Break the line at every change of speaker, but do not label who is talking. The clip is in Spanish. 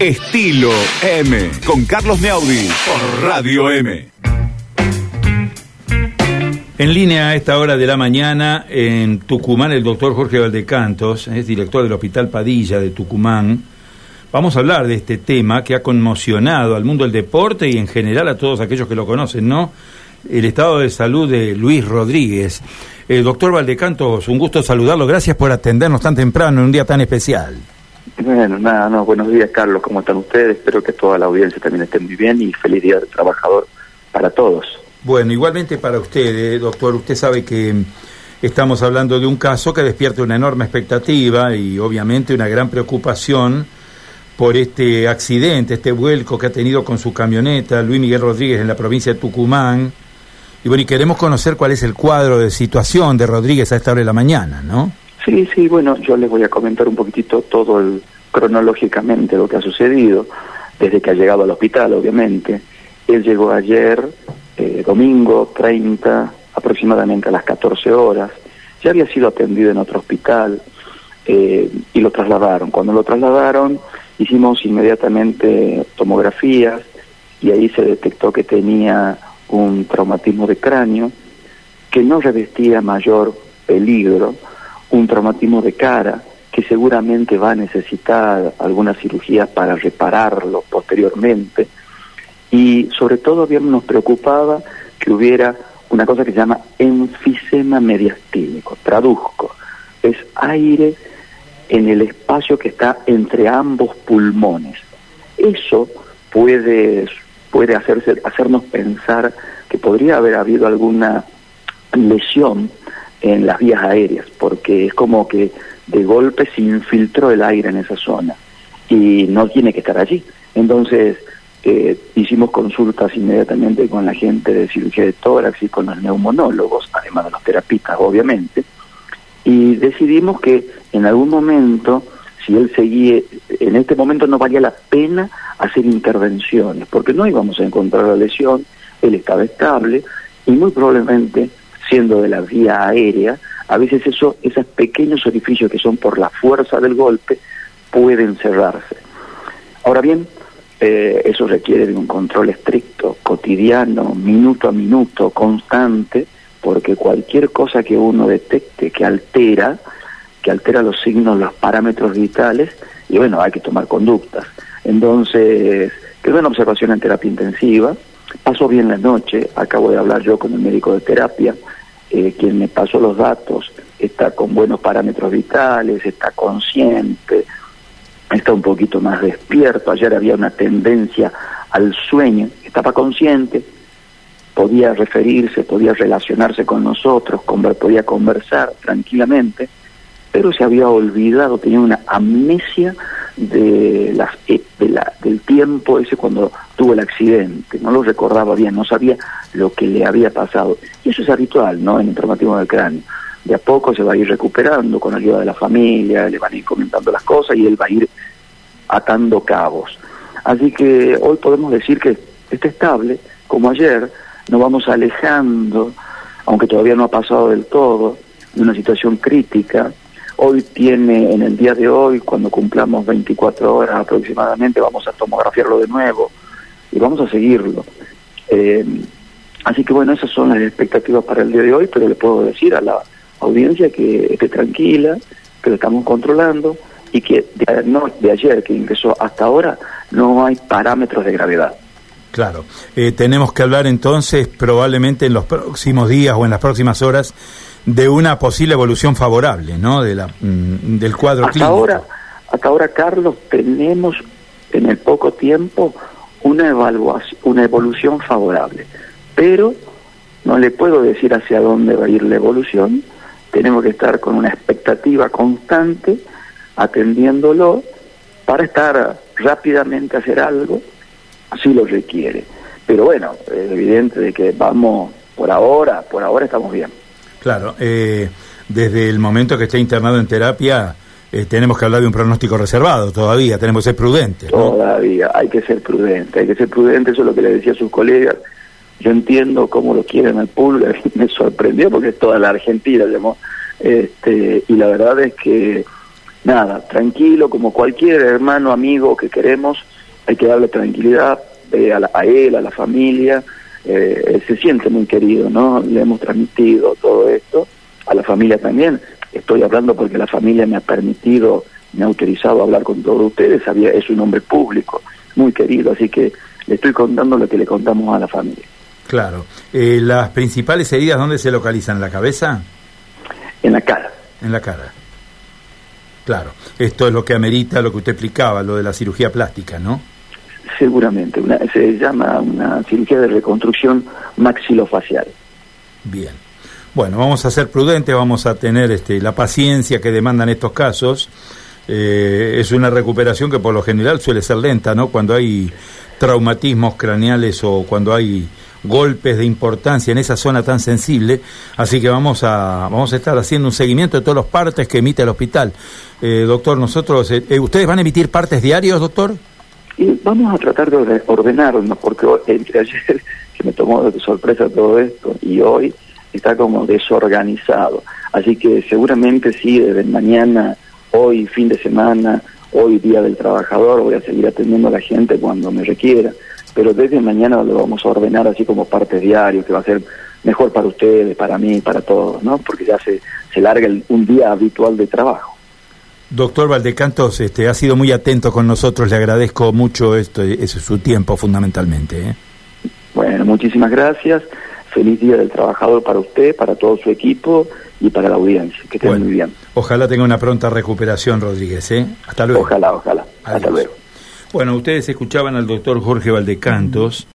Estilo M con Carlos Neaudi por Radio M.
En línea a esta hora de la mañana en Tucumán el doctor Jorge Valdecantos, es director del Hospital Padilla de Tucumán. Vamos a hablar de este tema que ha conmocionado al mundo del deporte y en general a todos aquellos que lo conocen, ¿no? El estado de salud de Luis Rodríguez. El doctor Valdecantos, un gusto saludarlo. Gracias por atendernos tan temprano en un día tan especial.
Bueno, nada, no, buenos días Carlos, ¿cómo están ustedes? Espero que toda la audiencia también esté muy bien y feliz día del trabajador para todos.
Bueno, igualmente para usted, eh, doctor, usted sabe que estamos hablando de un caso que despierta una enorme expectativa y obviamente una gran preocupación por este accidente, este vuelco que ha tenido con su camioneta Luis Miguel Rodríguez en la provincia de Tucumán. Y bueno, y queremos conocer cuál es el cuadro de situación de Rodríguez a esta hora de la mañana, ¿no?
Sí, sí, bueno, yo les voy a comentar un poquitito todo el, cronológicamente lo que ha sucedido desde que ha llegado al hospital, obviamente. Él llegó ayer, eh, domingo 30, aproximadamente a las 14 horas. Ya había sido atendido en otro hospital eh, y lo trasladaron. Cuando lo trasladaron, hicimos inmediatamente tomografías y ahí se detectó que tenía un traumatismo de cráneo que no revestía mayor peligro un traumatismo de cara que seguramente va a necesitar alguna cirugía para repararlo posteriormente. Y sobre todo nos preocupaba que hubiera una cosa que se llama enfisema mediastínico, traduzco, es aire en el espacio que está entre ambos pulmones. Eso puede, puede hacerse, hacernos pensar que podría haber habido alguna lesión en las vías aéreas, porque es como que de golpe se infiltró el aire en esa zona y no tiene que estar allí. Entonces eh, hicimos consultas inmediatamente con la gente de cirugía de tórax y con los neumonólogos, además de los terapistas obviamente, y decidimos que en algún momento, si él seguía, en este momento no valía la pena hacer intervenciones, porque no íbamos a encontrar la lesión, él estaba estable y muy probablemente siendo de la vía aérea, a veces eso, esos pequeños orificios que son por la fuerza del golpe pueden cerrarse. Ahora bien, eh, eso requiere de un control estricto, cotidiano, minuto a minuto, constante, porque cualquier cosa que uno detecte que altera, que altera los signos, los parámetros vitales, y bueno, hay que tomar conductas. Entonces, quedó en observación en terapia intensiva, pasó bien la noche, acabo de hablar yo con el médico de terapia, eh, quien me pasó los datos está con buenos parámetros vitales, está consciente, está un poquito más despierto. Ayer había una tendencia al sueño, estaba consciente, podía referirse, podía relacionarse con nosotros, podía conversar tranquilamente, pero se había olvidado, tenía una amnesia de, las, eh, de la, del tiempo ese cuando tuvo el accidente, no lo recordaba bien, no sabía lo que le había pasado. Y eso es habitual, ¿no? En el traumatismo del cráneo. De a poco se va a ir recuperando con ayuda de la familia, le van a ir comentando las cosas y él va a ir atando cabos. Así que hoy podemos decir que está estable, como ayer, nos vamos alejando, aunque todavía no ha pasado del todo, de una situación crítica, Hoy tiene, en el día de hoy, cuando cumplamos 24 horas aproximadamente, vamos a tomografiarlo de nuevo y vamos a seguirlo. Eh, así que bueno, esas son las expectativas para el día de hoy, pero le puedo decir a la audiencia que esté tranquila, que lo estamos controlando y que de, no, de ayer que ingresó hasta ahora no hay parámetros de gravedad.
Claro, eh, tenemos que hablar entonces probablemente en los próximos días o en las próximas horas de una posible evolución favorable, ¿no? De la, mm, del cuadro
hasta Ahora, hasta ahora, Carlos, tenemos en el poco tiempo una evaluación, una evolución favorable, pero no le puedo decir hacia dónde va a ir la evolución. Tenemos que estar con una expectativa constante, atendiéndolo para estar rápidamente a hacer algo si lo requiere. Pero bueno, es evidente de que vamos por ahora, por ahora estamos bien.
Claro, eh, desde el momento que esté internado en terapia, eh, tenemos que hablar de un pronóstico reservado todavía, tenemos que ser prudentes.
Todavía, hay que ser prudente, hay que ser prudente, eso es lo que le decía a sus colegas. Yo entiendo cómo lo quieren al público, me sorprendió porque es toda la Argentina, este, y la verdad es que nada, tranquilo, como cualquier hermano, amigo que queremos, hay que darle tranquilidad eh, a, él, a la familia, eh, se siente muy querido, ¿no? Le hemos transmitido todo esto, a la familia también, estoy hablando porque la familia me ha permitido, me ha autorizado a hablar con todos ustedes, había, es un hombre público, muy querido, así que le estoy contando lo que le contamos a la familia.
Claro. Eh, ¿Las principales heridas dónde se localizan? ¿En la cabeza?
En la cara.
En la cara. Claro. Esto es lo que amerita lo que usted explicaba, lo de la cirugía plástica, ¿no?
Seguramente. Una, se llama una cirugía de reconstrucción maxilofacial.
Bien. Bueno, vamos a ser prudentes, vamos a tener este, la paciencia que demandan estos casos. Eh, es una recuperación que por lo general suele ser lenta, ¿no? Cuando hay traumatismos craneales o cuando hay golpes de importancia en esa zona tan sensible, así que vamos a vamos a estar haciendo un seguimiento de todos los partes que emite el hospital. Eh, doctor, nosotros, eh, ¿ustedes van a emitir partes diarios, doctor?
Y vamos a tratar de ordenarnos, porque entre ayer, que me tomó de sorpresa todo esto, y hoy está como desorganizado. Así que seguramente sí, desde mañana, hoy, fin de semana, hoy, Día del Trabajador, voy a seguir atendiendo a la gente cuando me requiera pero desde mañana lo vamos a ordenar así como parte diario, que va a ser mejor para ustedes, para mí, para todos, ¿no? Porque ya se, se larga un día habitual de trabajo.
Doctor Valdecantos, este, ha sido muy atento con nosotros, le agradezco mucho esto, ese es su tiempo fundamentalmente. ¿eh?
Bueno, muchísimas gracias, feliz Día del Trabajador para usted, para todo su equipo y para la audiencia, que estén muy bien.
Ojalá tenga una pronta recuperación, Rodríguez, ¿eh? Hasta luego.
Ojalá, ojalá. Hasta luego.
Bueno, ustedes escuchaban al doctor Jorge Valdecantos.